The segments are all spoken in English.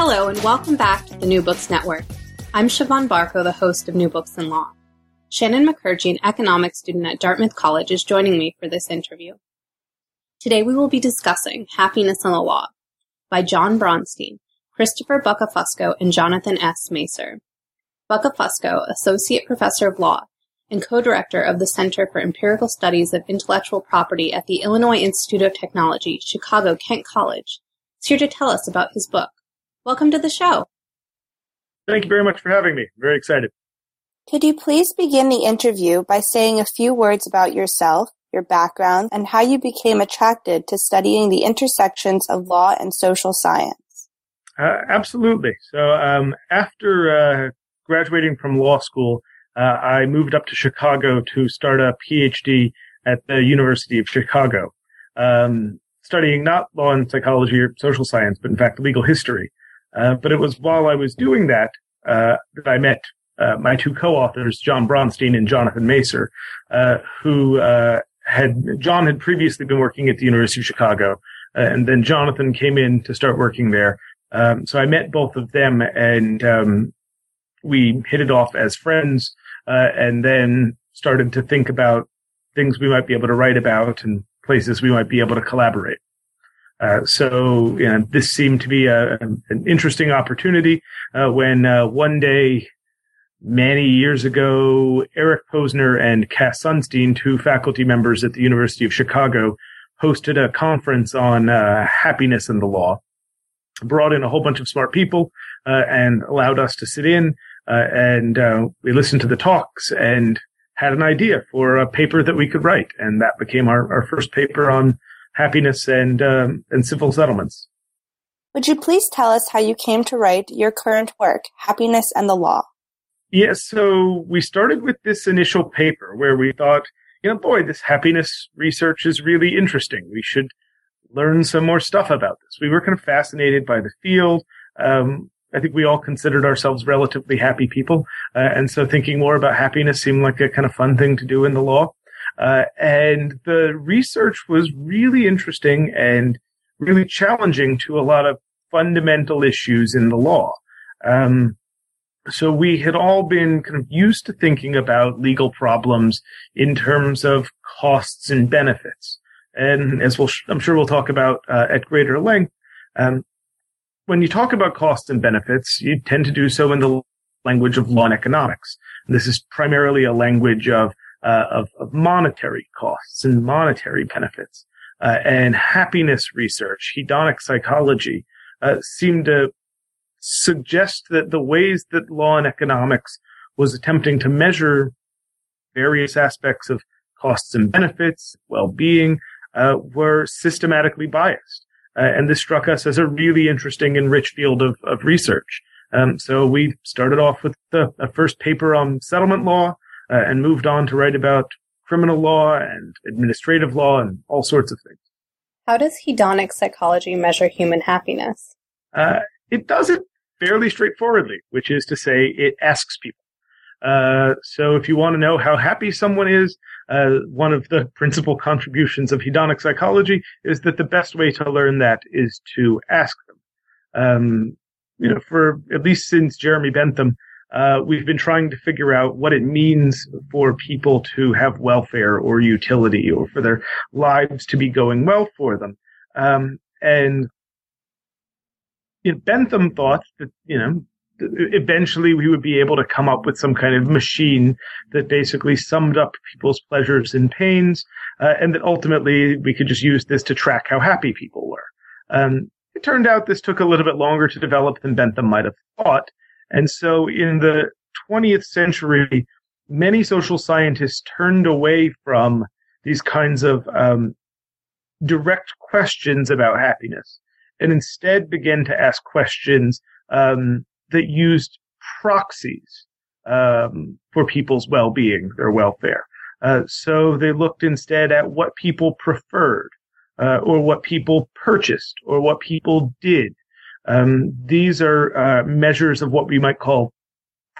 Hello, and welcome back to the New Books Network. I'm Siobhan Barco, the host of New Books in Law. Shannon McCurgy, an economics student at Dartmouth College, is joining me for this interview. Today we will be discussing Happiness in the Law by John Bronsteen, Christopher Buccafusco, and Jonathan S. Masur. Buccafusco, Associate Professor of Law and co-director of the Center for Empirical Studies of Intellectual Property at the Illinois Institute of Technology, Chicago Kent College, is here to tell us about his book, Welcome to the show. Thank you very much for having me. I'm very excited. Could you please begin the interview by saying a few words about yourself, your background, and how you became attracted to studying the intersections of law and social science? Uh, absolutely. So, um, after uh, graduating from law school, uh, I moved up to Chicago to start a PhD at the University of Chicago, um, studying not law and psychology or social science, but in fact legal history. Uh, but it was while I was doing that uh, that I met uh, my two co-authors, John Bronsteen and Jonathan Masur, uh, who uh, had John had previously been working at the University of Chicago, and then Jonathan came in to start working there. Um, so I met both of them, and um, we hit it off as friends, and then started to think about things we might be able to write about and places we might be able to collaborate. Uh, so you know, this seemed to be a, an interesting opportunity uh, when uh, one day, many years ago, Eric Posner and Cass Sunstein, two faculty members at the University of Chicago, hosted a conference on uh, happiness and the law. Brought in a whole bunch of smart people uh, and allowed us to sit in, and we listened to the talks and had an idea for a paper that we could write, and that became our, our first paper on happiness and um, and civil settlements. Would you please tell us how you came to write your current work, Happiness and the Law? Yes, so we started with this initial paper where we thought, you know, boy, this happiness research is really interesting. We should learn some more stuff about this. We were kind of fascinated by the field. Um, I think we all considered ourselves relatively happy people. Uh, and so thinking more about happiness seemed like a kind of fun thing to do in the law. Uh, and the research was really interesting and really challenging to a lot of fundamental issues in the law. Um, so we had all been kind of used to thinking about legal problems in terms of costs and benefits. And as we'll, I'm sure we'll talk about uh, at greater length, um, when you talk about costs and benefits, you tend to do so in the language of law and economics. And this is primarily a language of uh, of, of, monetary costs and monetary benefits. Uh, and happiness research, hedonic psychology, uh, to suggest that the ways that law and economics was attempting to measure various aspects of costs and benefits, well-being, uh, were systematically biased. Uh, and this struck us as a really interesting and rich field of, of research. Um, so we started off with the, a first paper on settlement law, uh, and moved on to write about criminal law and administrative law and all sorts of things. How does hedonic psychology measure human happiness? Uh, it does it fairly straightforwardly, which is to say, it asks people. Uh, so if you want to know how happy someone is, uh, one of the principal contributions of hedonic psychology is that the best way to learn that is to ask them. Um, you know, for at least since Jeremy Bentham, uh, we've been trying to figure out what it means for people to have welfare or utility or for their lives to be going well for them. Um, and you know, Bentham thought that, you know, eventually we would be able to come up with some kind of machine that basically summed up people's pleasures and pains, uh, and that ultimately we could just use this to track how happy people were. Um, it turned out this took a little bit longer to develop than Bentham might have thought, and so in the 20th century, many social scientists turned away from these kinds of um, direct questions about happiness and instead began to ask questions um, that used proxies um, for people's well-being, their welfare. Uh, so they looked instead at what people preferred, uh, or what people purchased, or what people did. Um, these are uh, measures of what we might call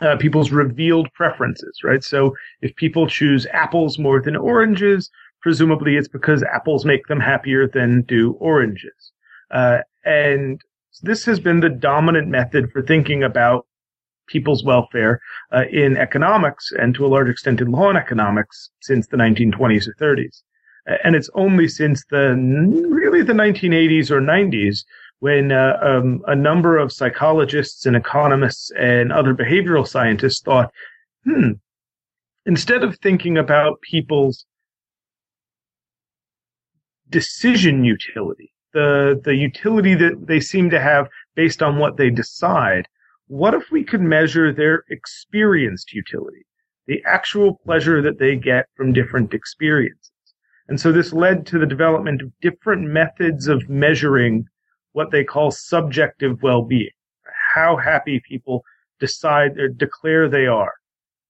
uh, people's revealed preferences, right? So if people choose apples more than oranges, presumably it's because apples make them happier than do oranges. Uh, and this has been the dominant method for thinking about people's welfare uh, in economics and to a large extent in law and economics since the 1920s or 30s. And it's only since the really the 1980s or 90s when uh, um, a number of psychologists and economists and other behavioral scientists thought, hmm, instead of thinking about people's decision utility, the the utility that they seem to have based on what they decide, what if we could measure their experienced utility, the actual pleasure that they get from different experiences? And so this led to the development of different methods of measuring what they call subjective well-being, how happy people decide or declare they are.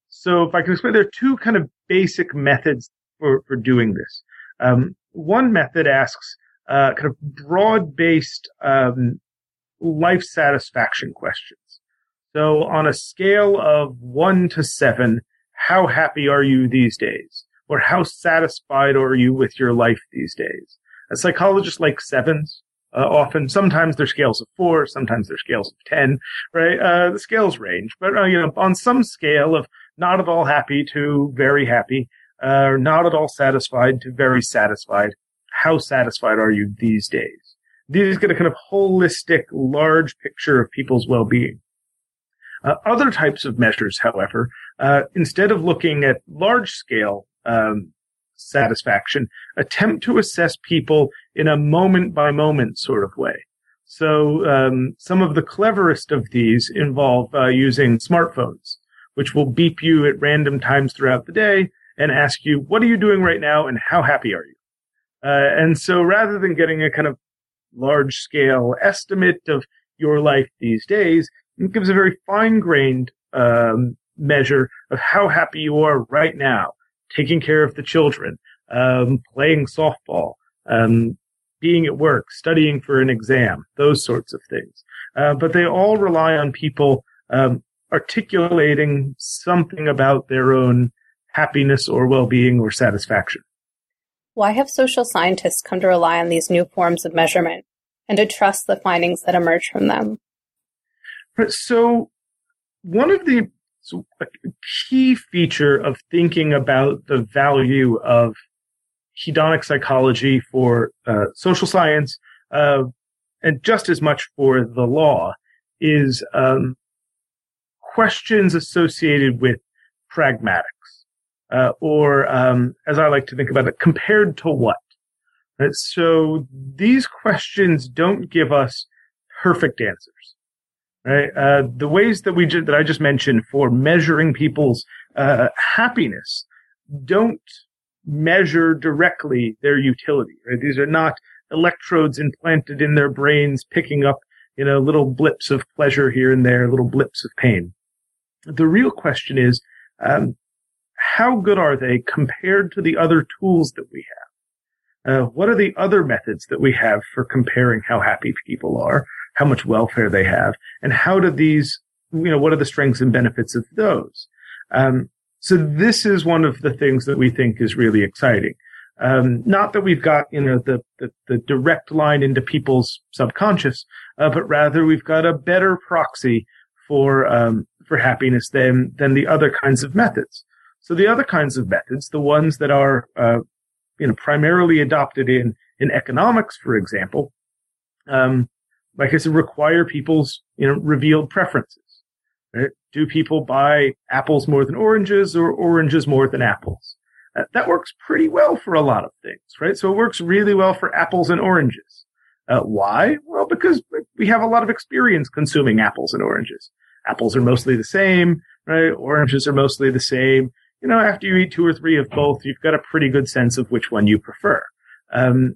So if I can explain, there are two kind of basic methods for, for doing this. Um, one method asks uh, kind of broad-based um, life satisfaction questions. So on a scale of one to seven, how happy are you these days? Or how satisfied are you with your life these days? A psychologist likes sevens. Uh, often, sometimes they're scales of four, sometimes they're scales of ten, right? Uh, the scales range, but uh, you know, on some scale of not at all happy to very happy, uh, not at all satisfied to very satisfied, how satisfied are you these days? These get a kind of holistic, large picture of people's well-being. Uh, other types of measures, however, uh, instead of looking at large scale um, satisfaction, attempt to assess people in a moment by moment sort of way. So um, some of the cleverest of these involve uh, using smartphones, which will beep you at random times throughout the day and ask you, "What are you doing right now?" and "How happy are you?" Uh, and so rather than getting a kind of large scale estimate of your life these days, it gives a very fine grained um, measure of how happy you are right now, taking care of the children, um, playing softball, um, being at work, studying for an exam, those sorts of things. Uh, but they all rely on people um, articulating something about their own happiness or well-being or satisfaction. Why have social scientists come to rely on these new forms of measurement and to trust the findings that emerge from them? So, one of the so a key feature of thinking about the value of hedonic psychology for uh, social science, uh, and just as much for the law, is um, questions associated with pragmatics, uh, or um, as I like to think about it, compared to what. Right? So these questions don't give us perfect answers. Right? Uh, the ways that we ju- that I just mentioned for measuring people's uh, happiness don't measure directly their utility. Right? These are not electrodes implanted in their brains, picking up you know little blips of pleasure here and there, little blips of pain. The real question is, um, how good are they compared to the other tools that we have? Uh, what are the other methods that we have for comparing how happy people are? How much welfare they have, and how do these, you know, what are the strengths and benefits of those? Um, so this is one of the things that we think is really exciting. Um, not that we've got, you know, the, the, the direct line into people's subconscious, uh, but rather we've got a better proxy for, um, for happiness than, than the other kinds of methods. So the other kinds of methods, the ones that are, uh, you know, primarily adopted in, in economics, for example, um, like I said, require people's, you know, revealed preferences. Right? Do people buy apples more than oranges or oranges more than apples? Uh, that works pretty well for a lot of things, right? So it works really well for apples and oranges. Uh, why? Well, because we have a lot of experience consuming apples and oranges. Apples are mostly the same, right? Oranges are mostly the same. You know, after you eat two or three of both, you've got a pretty good sense of which one you prefer. Um,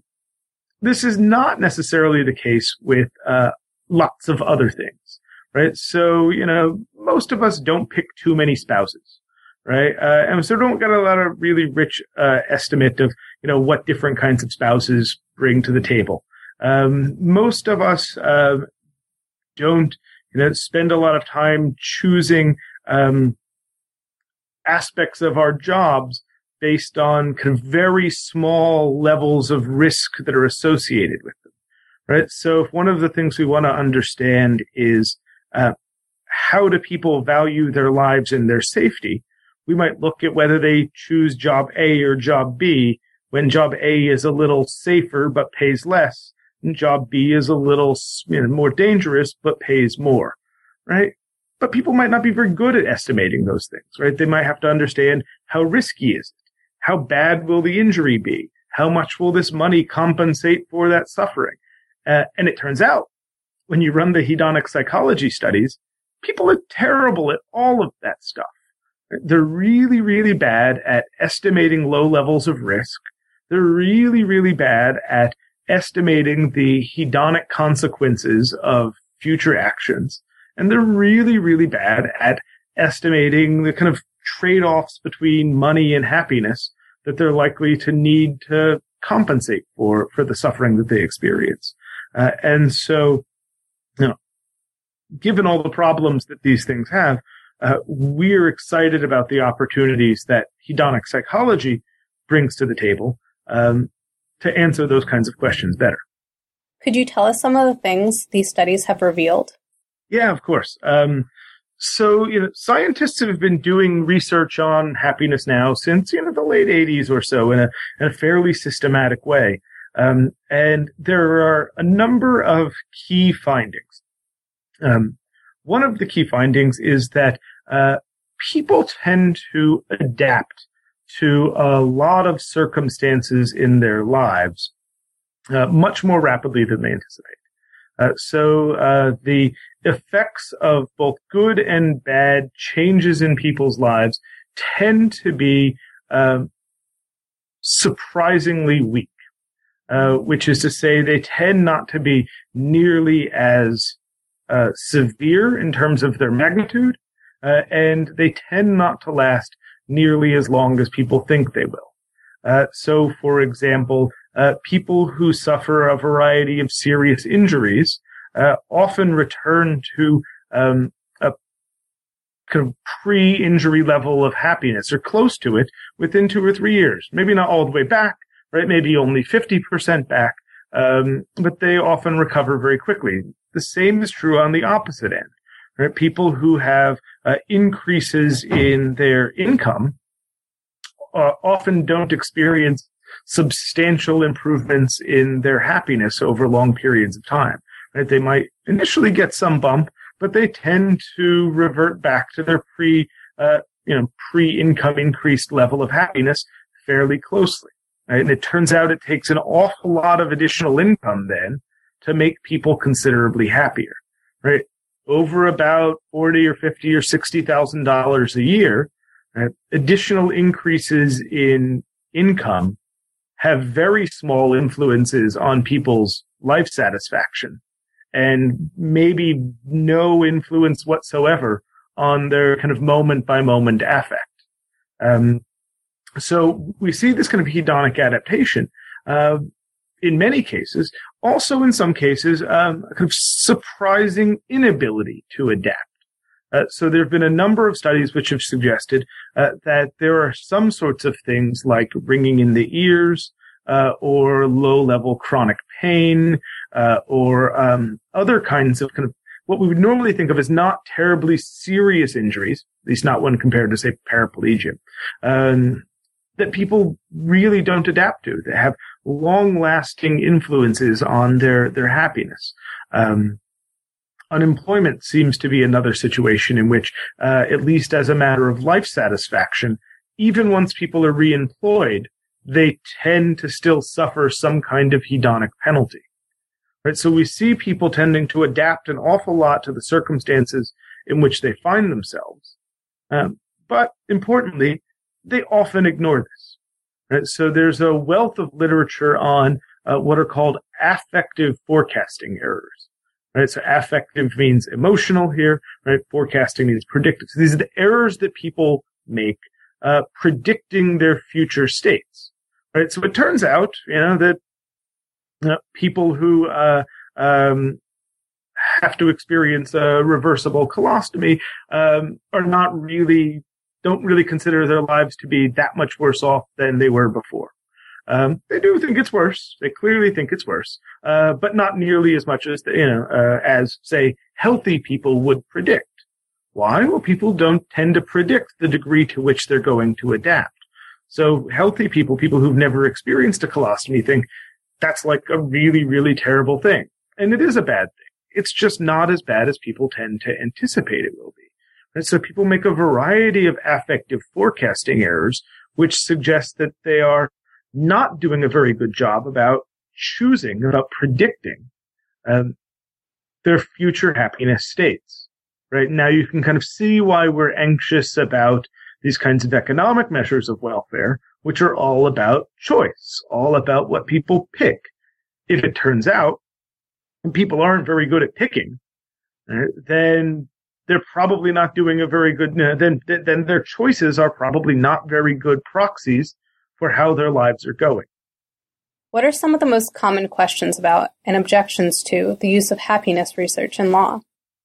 this is not necessarily the case with uh, lots of other things, right? So, you know, most of us don't pick too many spouses, right? Uh, and so don't get a lot of really rich uh, estimate of, you know, what different kinds of spouses bring to the table. Um, most of us uh, don't, you know, spend a lot of time choosing um, aspects of our jobs based on kind of very small levels of risk that are associated with them, right? So if one of the things we want to understand is uh, how do people value their lives and their safety, we might look at whether they choose job A or job B when job A is a little safer but pays less, and job B is a little you know, more dangerous but pays more, right? But people might not be very good at estimating those things, right? They might have to understand how risky is how bad will the injury be? How much will this money compensate for that suffering? Uh, and it turns out when you run the hedonic psychology studies, people are terrible at all of that stuff. They're really, really bad at estimating low levels of risk. They're really, really bad at estimating the hedonic consequences of future actions. And they're really, really bad at estimating the kind of trade-offs between money and happiness that they're likely to need to compensate for for the suffering that they experience. Uh, and so, you know, given all the problems that these things have, uh, we're excited about the opportunities that hedonic psychology brings to the table um, to answer those kinds of questions better. Could you tell us some of the things these studies have revealed? Yeah, of course. Um, so, you know, scientists have been doing research on happiness now since, you know, the late 80s or so in a, in a fairly systematic way. Um, and there are a number of key findings. Um, one of the key findings is that uh, people tend to adapt to a lot of circumstances in their lives uh, much more rapidly than they anticipate. Uh, so uh, the effects of both good and bad changes in people's lives tend to be um, surprisingly weak, uh, which is to say they tend not to be nearly as uh, severe in terms of their magnitude, uh, and they tend not to last nearly as long as people think they will. Uh, so, for example, uh, people who suffer a variety of serious injuries uh, often return to um, a kind of pre-injury level of happiness or close to it within two or three years. Maybe not all the way back, right? Maybe only 50% back, um, but they often recover very quickly. The same is true on the opposite end. Right? People who have uh, increases in their income uh, often don't experience substantial improvements in their happiness over long periods of time. Right? They might initially get some bump, but they tend to revert back to their pre, uh, you know, pre-income increased level of happiness fairly closely. Right? And it turns out it takes an awful lot of additional income then to make people considerably happier, right? Over about forty or fifty or sixty thousand dollars a year, right? additional increases in income have very small influences on people's life satisfaction and maybe no influence whatsoever on their kind of moment by moment affect. Um, so we see this kind of hedonic adaptation uh, in many cases. Also, in some cases, um, a kind of surprising inability to adapt. Uh, so there have been a number of studies which have suggested uh, that there are some sorts of things like ringing in the ears uh, or low level chronic pain uh, or um, other kinds of kind of what we would normally think of as not terribly serious injuries, at least not when compared to say paraplegia, um, that people really don't adapt to. They have long-lasting influences on their their happiness. Um, unemployment seems to be another situation in which, uh, at least as a matter of life satisfaction, even once people are reemployed, they tend to still suffer some kind of hedonic penalty. Right? So we see people tending to adapt an awful lot to the circumstances in which they find themselves. Um, but importantly, they often ignore this. Right? So there's a wealth of literature on uh, what are called affective forecasting errors. Right? So affective means emotional here, right? Forecasting means predictive. So these are the errors that people make, uh, predicting their future states. Right? So it turns out, you know, that uh, people who, uh, um, have to experience a reversible colostomy, um, are not really, don't really consider their lives to be that much worse off than they were before. Um, they do think it's worse. They clearly think it's worse, uh, but not nearly as much as you know uh, as say healthy people would predict. Why? Well, people don't tend to predict the degree to which they're going to adapt. So healthy people, people who've never experienced a colostomy, think that's like a really, really terrible thing, and it is a bad thing. It's just not as bad as people tend to anticipate it will be. And so people make a variety of affective forecasting errors, which suggest that they are not doing a very good job about choosing, about predicting um, their future happiness states. Right now, you can kind of see why we're anxious about these kinds of economic measures of welfare, which are all about choice, all about what people pick. If it turns out and people aren't very good at picking, right, then they're probably not doing a very good. Then then their choices are probably not very good proxies for how their lives are going. What are some of the most common questions about and objections to the use of happiness research in law?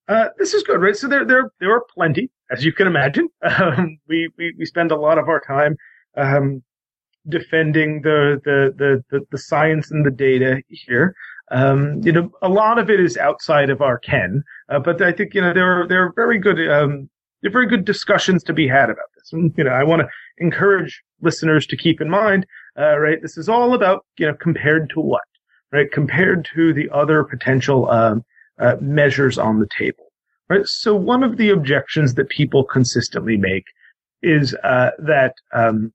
Uh, this is good, right? So there, there, there are plenty, as you can imagine. Um, we, we, we spend a lot of our time um, defending the, the, the, the, the science and the data here. Um, you know, a lot of it is outside of our ken, uh, but I think you know there are there are very good um, there are very good discussions to be had about this. And, you know, I want to encourage listeners to keep in mind, uh, right? This is all about, you know, compared to what, right? Compared to the other potential, um, uh, measures on the table, right? So one of the objections that people consistently make is, uh, that, um,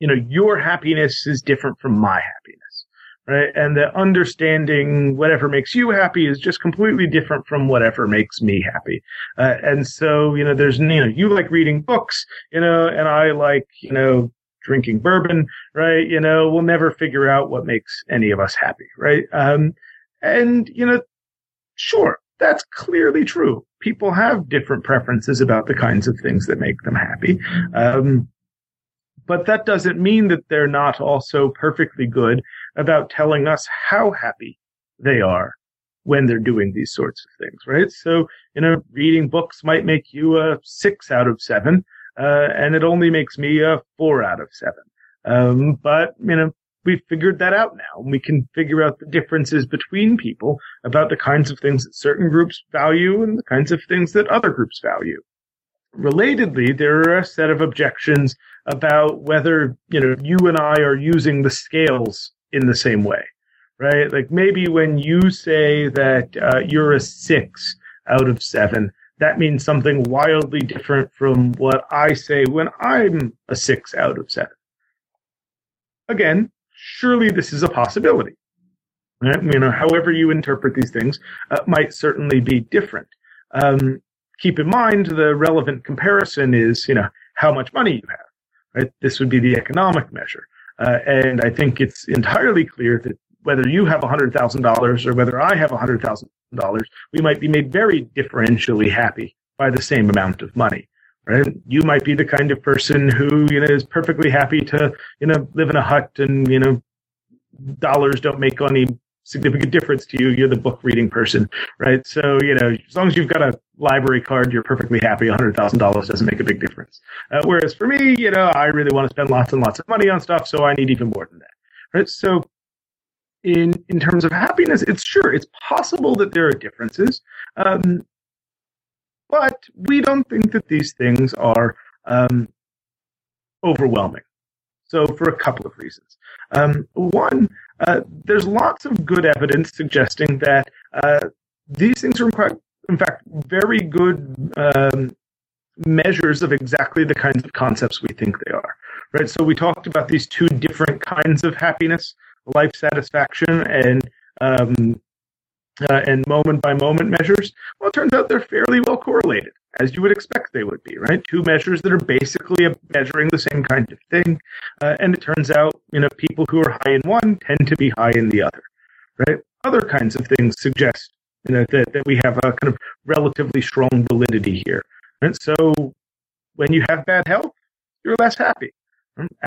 you know, your happiness is different from my happiness right? And the understanding whatever makes you happy is just completely different from whatever makes me happy. Uh, and so, you know, there's, you know, you like reading books, you know, and I like, you know, drinking bourbon, right? You know, we'll never figure out what makes any of us happy, right? Um, and, you know, sure, that's clearly true. People have different preferences about the kinds of things that make them happy. Um, but that doesn't mean that they're not also perfectly good about telling us how happy they are when they're doing these sorts of things, right? So, you know, reading books might make you a six out of seven, uh, and it only makes me a four out of seven. Um, but, you know, we've figured that out now. and We can figure out the differences between people about the kinds of things that certain groups value and the kinds of things that other groups value. Relatedly, there are a set of objections about whether, you know, you and I are using the scales in the same way, right? Like maybe when you say that uh, you're a six out of seven, that means something wildly different from what I say when I'm a six out of seven. Again, surely this is a possibility. Right? You know, however you interpret these things uh, might certainly be different. Um, keep in mind the relevant comparison is, you know, how much money you have. Right? This would be the economic measure. Uh, and I think it's entirely clear that whether you have $100,000 or whether I have $100,000, we might be made very differentially happy by the same amount of money. Right? You might be the kind of person who, you know, is perfectly happy to, you know, live in a hut and, you know, dollars don't make any significant difference to you. You're the book reading person, right? So, you know, as long as you've got a library card, you're perfectly happy. $100,000 doesn't make a big difference. Uh, whereas for me, you know, I really want to spend lots and lots of money on stuff, so I need even more than that, right? So, in in terms of happiness, it's sure it's possible that there are differences, um, but we don't think that these things are um, overwhelming. So, for a couple of reasons. Um, one, uh, there's lots of good evidence suggesting that uh, these things are, quite, in fact, very good um, measures of exactly the kinds of concepts we think they are. Right. So we talked about these two different kinds of happiness: life satisfaction and um, uh, and moment by moment measures. Well, it turns out they're fairly well correlated as you would expect they would be, right? Two measures that are basically measuring the same kind of thing. Uh, and it turns out, you know, people who are high in one tend to be high in the other, right? Other kinds of things suggest you know, that, that we have a kind of relatively strong validity here. And so when you have bad health, you're less happy,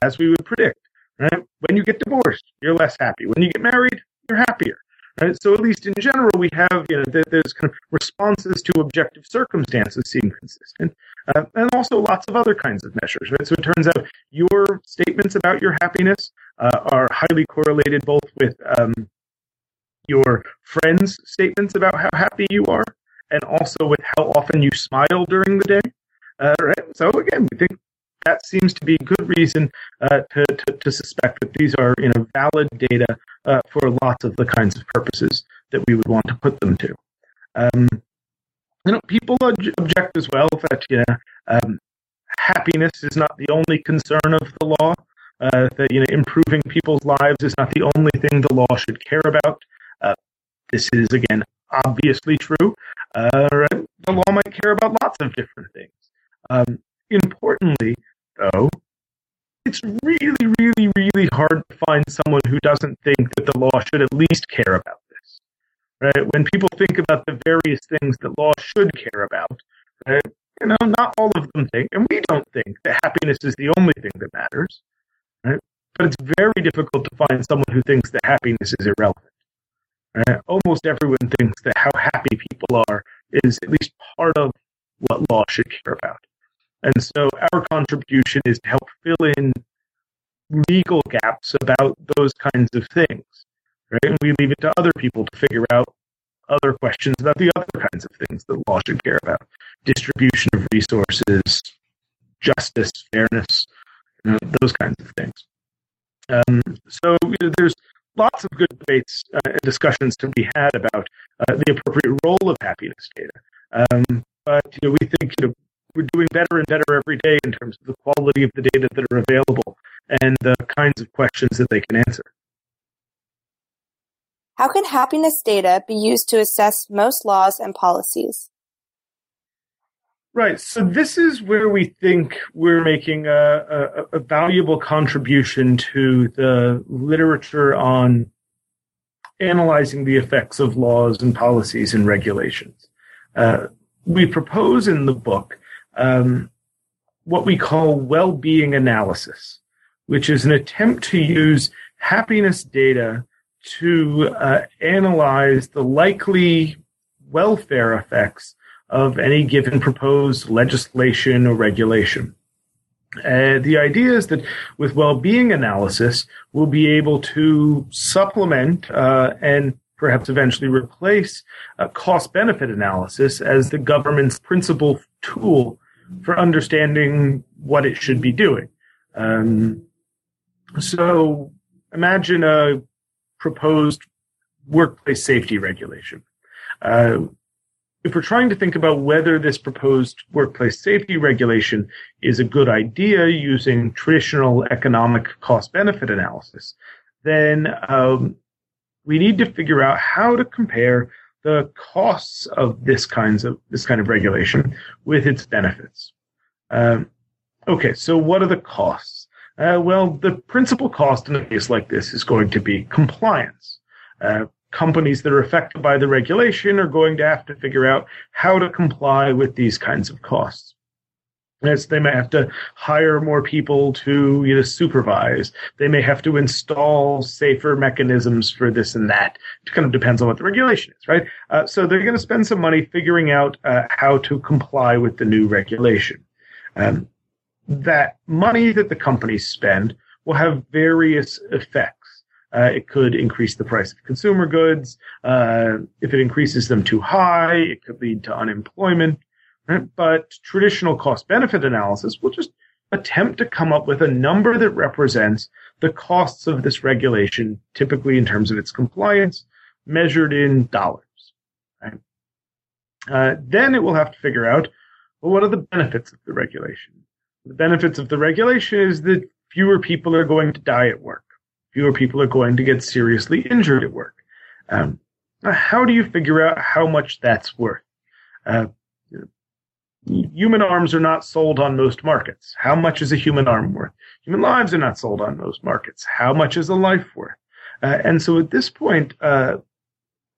as we would predict. Right? When you get divorced, you're less happy. When you get married, you're happier. Right? So at least in general, we have you know there's kind of responses to objective circumstances seem consistent, uh, and also lots of other kinds of measures. Right? So it turns out your statements about your happiness uh, are highly correlated both with um, your friends' statements about how happy you are, and also with how often you smile during the day. Uh, right? So again, we think that seems to be good reason uh, to, to, to, suspect that these are you know valid data uh, for lots of the kinds of purposes that we would want to put them to. Um, you know, people object as well that you know, um, happiness is not the only concern of the law. Uh, that you know, improving people's lives is not the only thing the law should care about. Uh, this is again obviously true. Uh, the law might care about lots of different things. Um, importantly, though, it's really, really, really hard to find someone who doesn't think that the law should at least care about this. Right? When people think about the various things that law should care about, right, you know, not all of them think, and we don't think that happiness is the only thing that matters. Right? But it's very difficult to find someone who thinks that happiness is irrelevant. Right? Almost everyone thinks that how happy people are is at least part of what law should care about. And so our contribution is to help fill in legal gaps about those kinds of things. Right? And we leave it to other people to figure out other questions about the other kinds of things that law should care about. Distribution of resources, justice, fairness, you know, those kinds of things. Um, so you know, there's lots of good debates uh, and discussions to be had about uh, the appropriate role of happiness data. Um, but you know, we think you know, we're doing better and better every day in terms of the quality of the data that are available and the kinds of questions that they can answer. How can happiness data be used to assess most laws and policies? Right. So this is where we think we're making a, a, a, valuable contribution to the literature on analyzing the effects of laws and policies and regulations. Uh, we propose in the book um, what we call well-being analysis, which is an attempt to use happiness data to uh, analyze the likely welfare effects of any given proposed legislation or regulation. Uh, the idea is that with well-being analysis, we'll be able to supplement uh, and perhaps eventually replace cost-benefit analysis as the government's principal tool for understanding what it should be doing. Um, so imagine a proposed workplace safety regulation. Uh, if we're trying to think about whether this proposed workplace safety regulation is a good idea using traditional economic cost benefit analysis, then um, we need to figure out how to compare the costs of this kinds of this kind of regulation with its benefits. Um, okay, so what are the costs? Uh, well, the principal cost in a case like this is going to be compliance. Uh, companies that are affected by the regulation are going to have to figure out how to comply with these kinds of costs. As they may have to hire more people to you know, supervise. They may have to install safer mechanisms for this and that. It kind of depends on what the regulation is, right? Uh, so they're going to spend some money figuring out uh, how to comply with the new regulation. Um, that money that the companies spend will have various effects. Uh, it could increase the price of consumer goods. Uh, if it increases them too high, it could lead to unemployment. But traditional cost benefit analysis will just attempt to come up with a number that represents the costs of this regulation, typically in terms of its compliance, measured in dollars. Right? Uh, then it will have to figure out well, what are the benefits of the regulation? The benefits of the regulation is that fewer people are going to die at work. Fewer people are going to get seriously injured at work. Um, how do you figure out how much that's worth? Uh, human arms are not sold on most markets. How much is a human arm worth? Human lives are not sold on most markets. How much is a life worth? Uh, and so at this point, uh,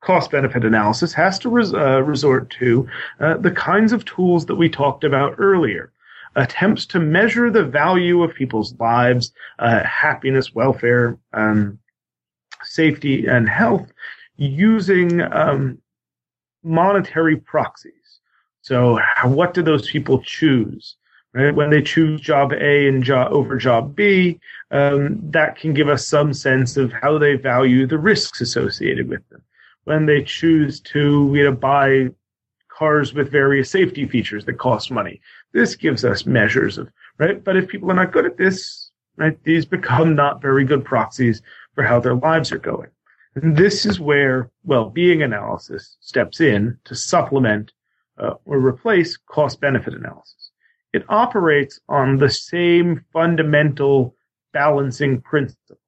cost benefit analysis has to res- uh, resort to uh, the kinds of tools that we talked about earlier. Attempts to measure the value of people's lives, uh, happiness, welfare, um, safety, and health using um, monetary proxies. So, what do those people choose? Right? When they choose job A and job over job B, um, that can give us some sense of how they value the risks associated with them when they choose to you know buy cars with various safety features that cost money. This gives us measures of right. But if people are not good at this, right, these become not very good proxies for how their lives are going. And this is where well-being analysis steps in to supplement uh, or replace cost-benefit analysis. It operates on the same fundamental balancing principle,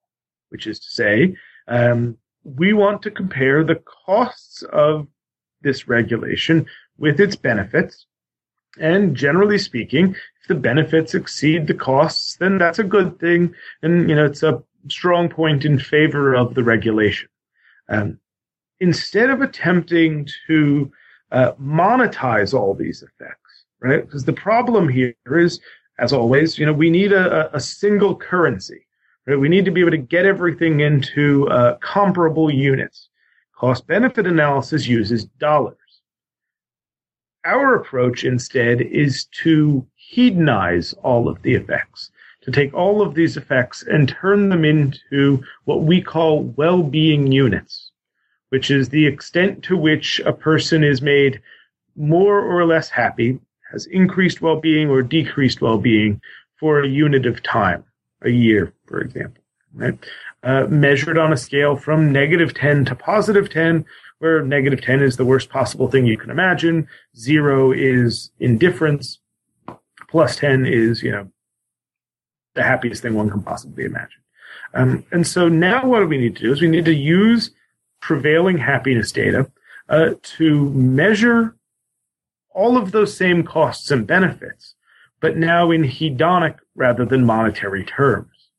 which is to say, um, we want to compare the costs of this regulation with its benefits. And generally speaking, if the benefits exceed the costs, then that's a good thing. And, you know, it's a strong point in favor of the regulation. Um, instead of attempting to uh, monetize all these effects, right? Because the problem here is, as always, you know, we need a, a single currency. Right? We need to be able to get everything into uh, comparable units. Cost benefit analysis uses dollars. Our approach instead is to hedonize all of the effects, to take all of these effects and turn them into what we call well-being units, which is the extent to which a person is made more or less happy, has increased well-being or decreased well-being for a unit of time a year, for example, right? Uh, measured on a scale from negative 10 to positive 10, where negative 10 is the worst possible thing you can imagine. Zero is indifference. Plus 10 is, you know, the happiest thing one can possibly imagine. Um, and so now what we need to do is we need to use prevailing happiness data uh, to measure all of those same costs and benefits but now in hedonic rather than monetary terms.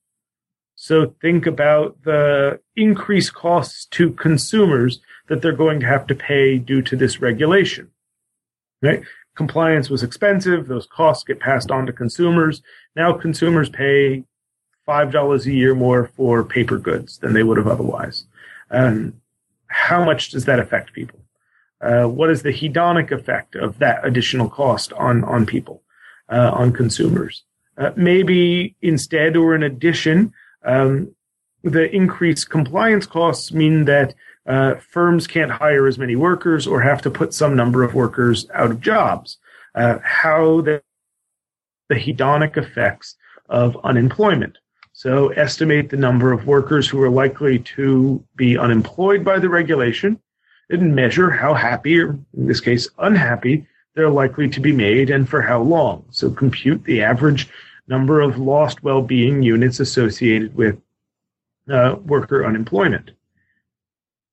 So think about the increased costs to consumers that they're going to have to pay due to this regulation. Right? Compliance was expensive. Those costs get passed on to consumers. Now consumers pay $5 a year more for paper goods than they would have otherwise. Um, how much does that affect people? Uh, what is the hedonic effect of that additional cost on, on people? uh, on consumers. Uh, maybe instead or in addition, um, the increased compliance costs mean that uh, firms can't hire as many workers or have to put some number of workers out of jobs. Uh, how the, the hedonic effects of unemployment. So estimate the number of workers who are likely to be unemployed by the regulation and measure how happy, or in this case, unhappy, they're likely to be made and for how long. So compute the average number of lost well-being units associated with uh, worker unemployment.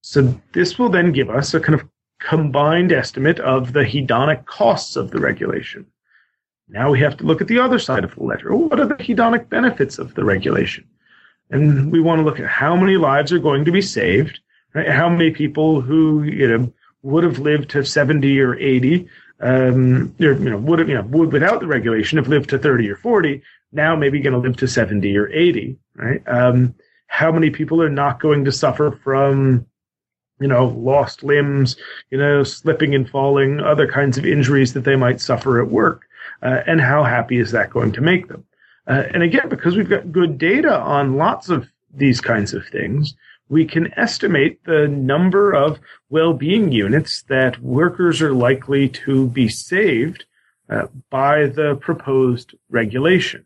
So this will then give us a kind of combined estimate of the hedonic costs of the regulation. Now we have to look at the other side of the ledger. What are the hedonic benefits of the regulation? And we want to look at how many lives are going to be saved, right? how many people who you know would have lived to 70 or 80 um, you know, would have, you know, would without the regulation have lived to 30 or 40, now maybe going to live to 70 or 80, right? Um, how many people are not going to suffer from, you know, lost limbs, you know, slipping and falling, other kinds of injuries that they might suffer at work? Uh, and how happy is that going to make them? Uh, and again, because we've got good data on lots of these kinds of things, we can estimate the number of well-being units that workers are likely to be saved uh, by the proposed regulation.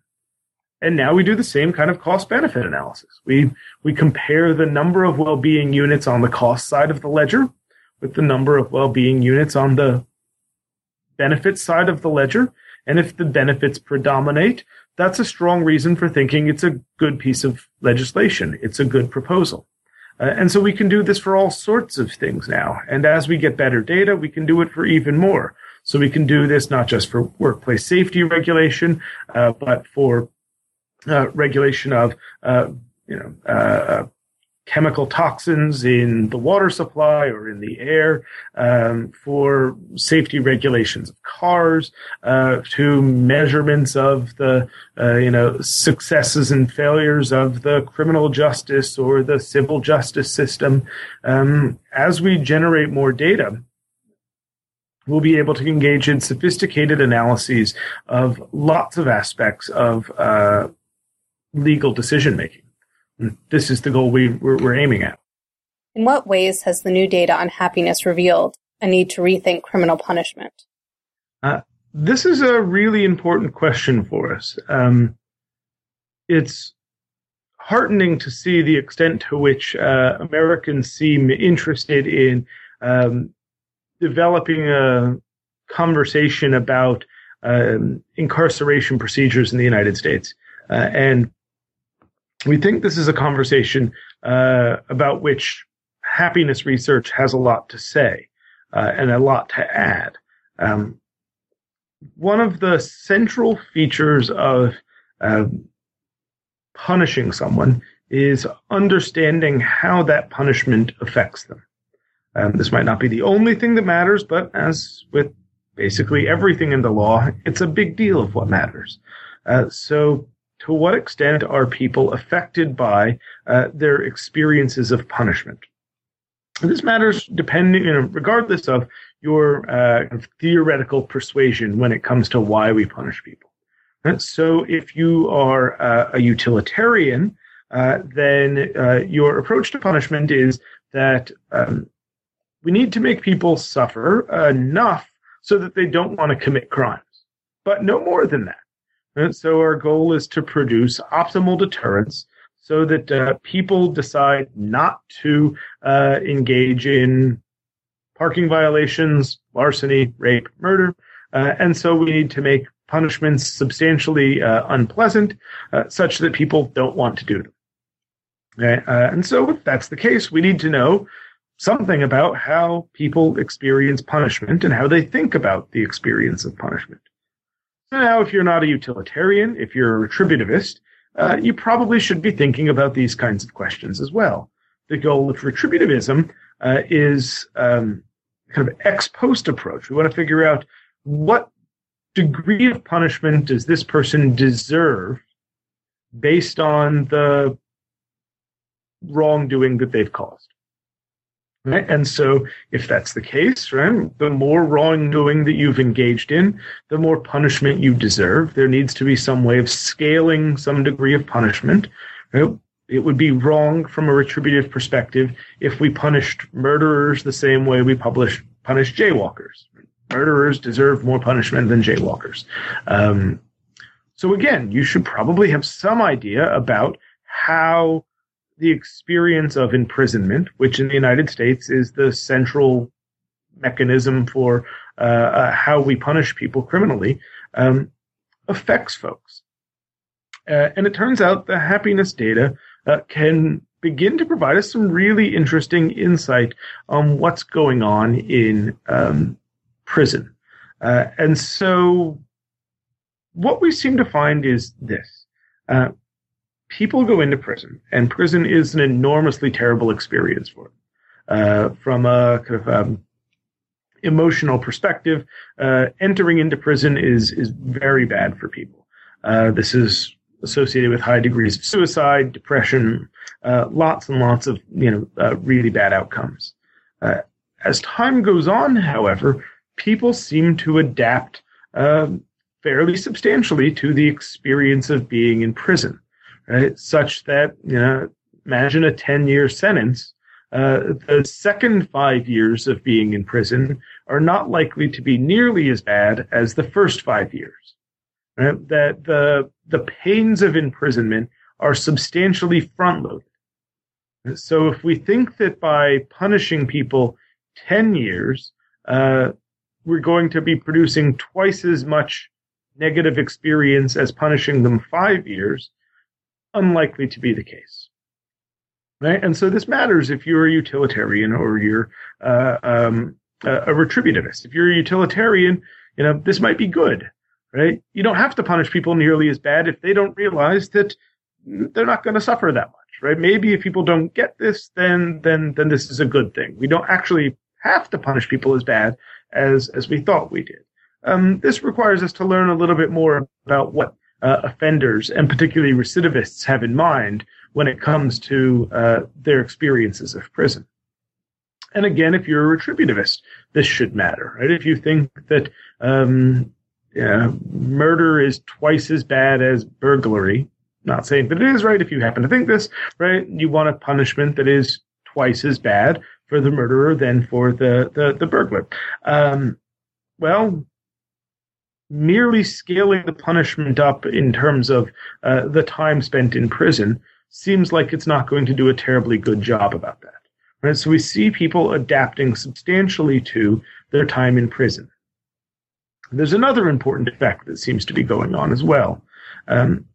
And now we do the same kind of cost benefit analysis. We, we compare the number of well-being units on the cost side of the ledger with the number of well-being units on the benefit side of the ledger. And if the benefits predominate, that's a strong reason for thinking it's a good piece of legislation. It's a good proposal. Uh, and so we can do this for all sorts of things now. And as we get better data, we can do it for even more. So we can do this not just for workplace safety regulation, uh, but for uh, regulation of, uh, you know, uh, chemical toxins in the water supply or in the air, um, for safety regulations of cars, uh, to measurements of the, uh, you know, successes and failures of the criminal justice or the civil justice system. Um, as we generate more data, we'll be able to engage in sophisticated analyses of lots of aspects of uh, legal decision making. This is the goal we, we're, we're aiming at. In what ways has the new data on happiness revealed a need to rethink criminal punishment? Uh, this is a really important question for us. Um, it's heartening to see the extent to which uh, Americans seem interested in um, developing a conversation about um, incarceration procedures in the United States. Uh, and we think this is a conversation uh, about which happiness research has a lot to say uh, and a lot to add. Um, one of the central features of uh, punishing someone is understanding how that punishment affects them. Um, this might not be the only thing that matters, but as with basically everything in the law, it's a big deal of what matters. Uh, so to what extent are people affected by uh, their experiences of punishment? And this matters depending, you know, regardless of your uh, theoretical persuasion when it comes to why we punish people. And so, if you are uh, a utilitarian, uh, then uh, your approach to punishment is that um, we need to make people suffer enough so that they don't want to commit crimes, but no more than that. And so our goal is to produce optimal deterrence so that uh, people decide not to uh, engage in parking violations, larceny, rape, murder. Uh, and so we need to make punishments substantially uh, unpleasant uh, such that people don't want to do them. Okay? Uh, and so if that's the case, we need to know something about how people experience punishment and how they think about the experience of punishment. Now, if you're not a utilitarian, if you're a retributivist, uh, you probably should be thinking about these kinds of questions as well. The goal of retributivism uh, is um, kind of ex post approach. We want to figure out what degree of punishment does this person deserve based on the wrongdoing that they've caused. Right? And so, if that's the case, right, the more wrongdoing that you've engaged in, the more punishment you deserve. There needs to be some way of scaling some degree of punishment. Right? It would be wrong from a retributive perspective if we punished murderers the same way we publish, punish jaywalkers. Murderers deserve more punishment than jaywalkers. Um, so again, you should probably have some idea about how the experience of imprisonment, which in the United States is the central mechanism for uh, uh, how we punish people criminally, um, affects folks. Uh, and it turns out the happiness data uh, can begin to provide us some really interesting insight on what's going on in um, prison. Uh, and so, what we seem to find is this uh, people go into prison, and prison is an enormously terrible experience for them. Uh, from a kind of um, emotional perspective, uh, entering into prison is is very bad for people. Uh, this is associated with high degrees of suicide, depression, uh, lots and lots of you know uh, really bad outcomes. Uh, as time goes on, however, people seem to adapt fairly substantially to the experience of being in prison right? Such that, you know, imagine a 10 year sentence. Uh, the second five years of being in prison are not likely to be nearly as bad as the first five years. Right? That the, the pains of imprisonment are substantially front loaded. So if we think that by punishing people 10 years, uh, we're going to be producing twice as much negative experience as punishing them five years, unlikely to be the case. Right? And so this matters if you're a utilitarian or you're uh, um, a retributivist. If you're a utilitarian, you know, this might be good, right? You don't have to punish people nearly as bad if they don't realize that they're not going to suffer that much, right? Maybe if people don't get this, then then then this is a good thing. We don't actually have to punish people as bad as as we thought we did. Um, this requires us to learn a little bit more about what uh, offenders and particularly recidivists have in mind when it comes to uh, their experiences of prison. And again, if you're a retributivist, this should matter, right? If you think that um, yeah, murder is twice as bad as burglary, not saying that it is right. If you happen to think this, right, you want a punishment that is twice as bad for the murderer than for the the, the burglar. Um, well, merely scaling the punishment up in terms of uh, the time spent in prison seems like it's not going to do a terribly good job about that. Right? So we see people adapting substantially to their time in prison. There's another important effect that seems to be going on as well. Um,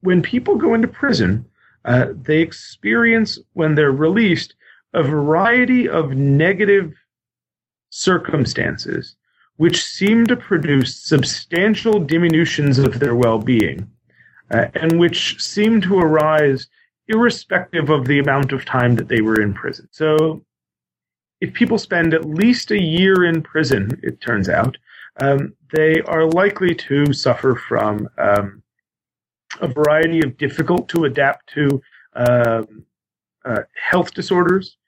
when people go into prison, uh, they experience, when they're released, a variety of negative circumstances which seem to produce substantial diminutions of their well being, uh, and which seem to arise irrespective of the amount of time that they were in prison. So, if people spend at least a year in prison, it turns out, um, they are likely to suffer from um, a variety of difficult to adapt to um, uh, health disorders,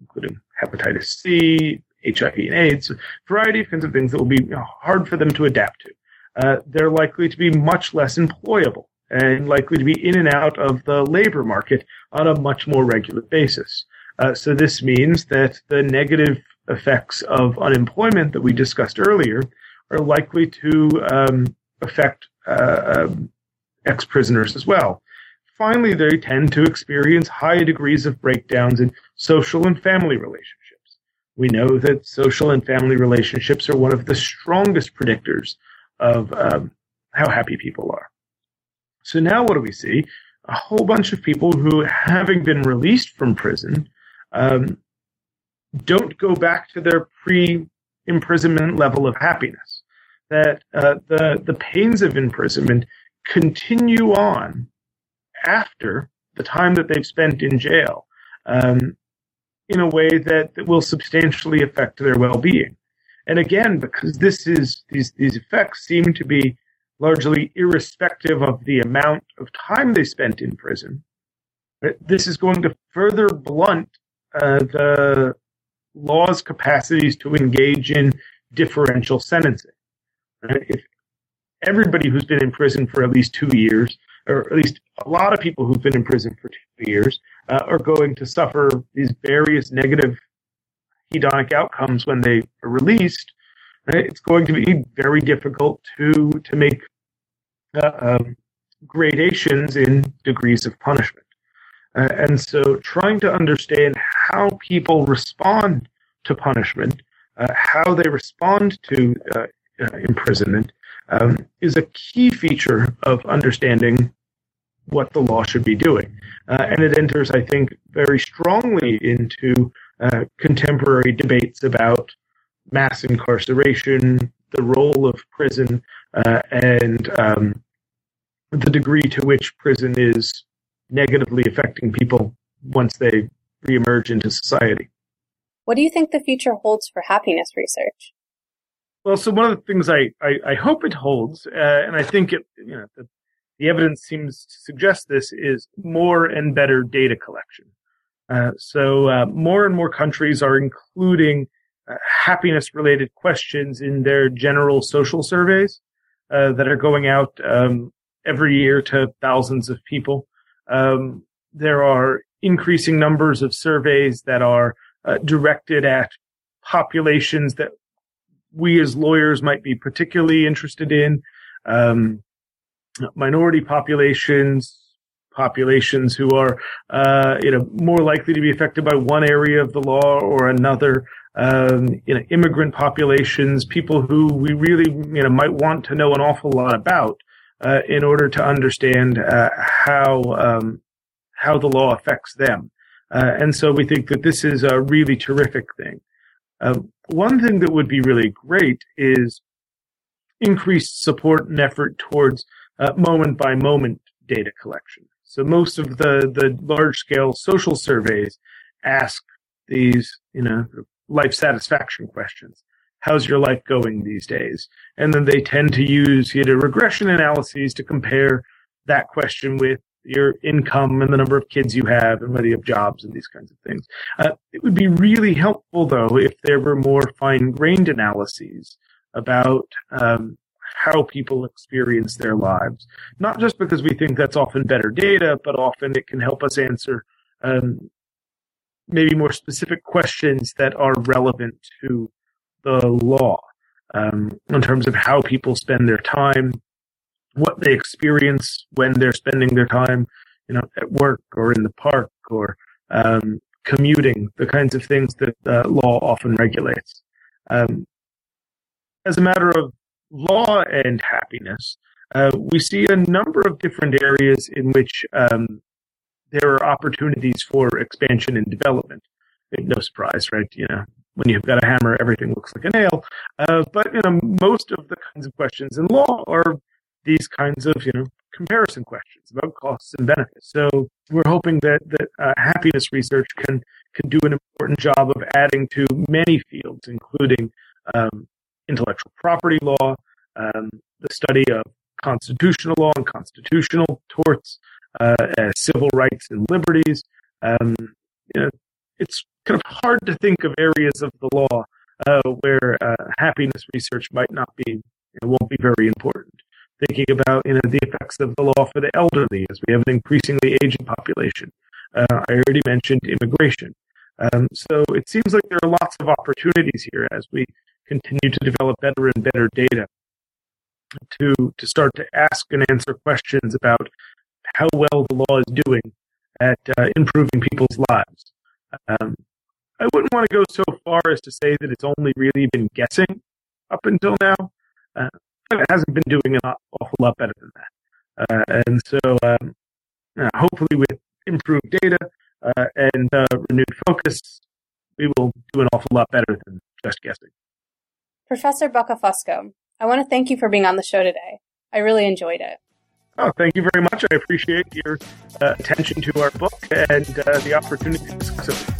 including hepatitis C, HIV and AIDS, a variety of kinds of things that will be hard for them to adapt to. Uh, they're likely to be much less employable and likely to be in and out of the labor market on a much more regular basis. Uh, so this means that the negative effects of unemployment that we discussed earlier are likely to um, affect uh, um, ex-prisoners as well. Finally, they tend to experience high degrees of breakdowns in social and family relationships. We know that social and family relationships are one of the strongest predictors of um, how happy people are. So now what do we see? A whole bunch of people who, having been released from prison, um, don't go back to their pre-imprisonment level of happiness. That uh, the the pains of imprisonment continue on after the time that they've spent in jail. Um, in a way that, that will substantially affect their well-being. And again, because this is these these effects seem to be largely irrespective of the amount of time they spent in prison, this is going to further blunt uh, the law's capacities to engage in differential sentencing. If everybody who's been in prison for at least two years, or at least a lot of people who've been in prison for two years, uh, are going to suffer these various negative hedonic outcomes when they are released, right? it's going to be very difficult to to make uh, um, gradations in degrees of punishment. Uh, and so, trying to understand how people respond to punishment, uh, how they respond to uh, uh, imprisonment, um, is a key feature of understanding what the law should be doing. Uh, and it enters, I think, very strongly into uh, contemporary debates about mass incarceration, the role of prison, uh, and um, the degree to which prison is negatively affecting people once they reemerge into society. What do you think the future holds for happiness research? Well, so one of the things I, I, I hope it holds, uh, and I think it, you know, the the evidence seems to suggest this is more and better data collection. Uh, so uh, more and more countries are including uh, happiness related questions in their general social surveys uh, that are going out um, every year to thousands of people. Um, there are increasing numbers of surveys that are uh, directed at populations that we as lawyers might be particularly interested in. Um, minority populations, populations who are uh, you know more likely to be affected by one area of the law or another. Um, you know, immigrant populations, people who we really you know might want to know an awful lot about uh, in order to understand uh, how um, how the law affects them. Uh, and so we think that this is a really terrific thing. Um, one thing that would be really great is increased support and effort towards uh, moment by moment data collection. So most of the, the large scale social surveys ask these, you know, life satisfaction questions. How's your life going these days? And then they tend to use, you know, regression analyses to compare that question with your income and the number of kids you have and whether you have jobs and these kinds of things. Uh, it would be really helpful though if there were more fine grained analyses about um, how people experience their lives. Not just because we think that's often better data, but often it can help us answer um, maybe more specific questions that are relevant to the law um, in terms of how people spend their time, what they experience when they're spending their time, you know, at work or in the park or um, commuting, the kinds of things that uh, law often regulates. Um, as a matter of law and happiness, uh, we see a number of different areas in which um, there are opportunities for expansion and development. No surprise, right? You know, when you've got a hammer, everything looks like a nail. Uh, but you know, most of the kinds of questions in law are these kinds of you know comparison questions about costs and benefits. So we're hoping that that uh, happiness research can can do an important job of adding to many fields, including um, intellectual property law, um, the study of constitutional law and constitutional torts, uh, civil rights and liberties. Um, you know, it's kind of hard to think of areas of the law uh, where uh, happiness research might not be, won't be very important. Thinking about you know the effects of the law for the elderly as we have an increasingly aging population. Uh, I already mentioned immigration. Um, so it seems like there are lots of opportunities here as we continue to develop better and better data to to start to ask and answer questions about how well the law is doing at uh, improving people's lives. Um, I wouldn't want to go so far as to say that it's only really been guessing up until now. Uh, it hasn't been doing an awful lot better than that. Uh, and so, um, uh, hopefully, with improved data uh, and uh, renewed focus, we will do an awful lot better than just guessing. Professor Buccafusco, I want to thank you for being on the show today. I really enjoyed it. Oh, thank you very much. I appreciate your uh, attention to our book and uh, the opportunity to discuss it.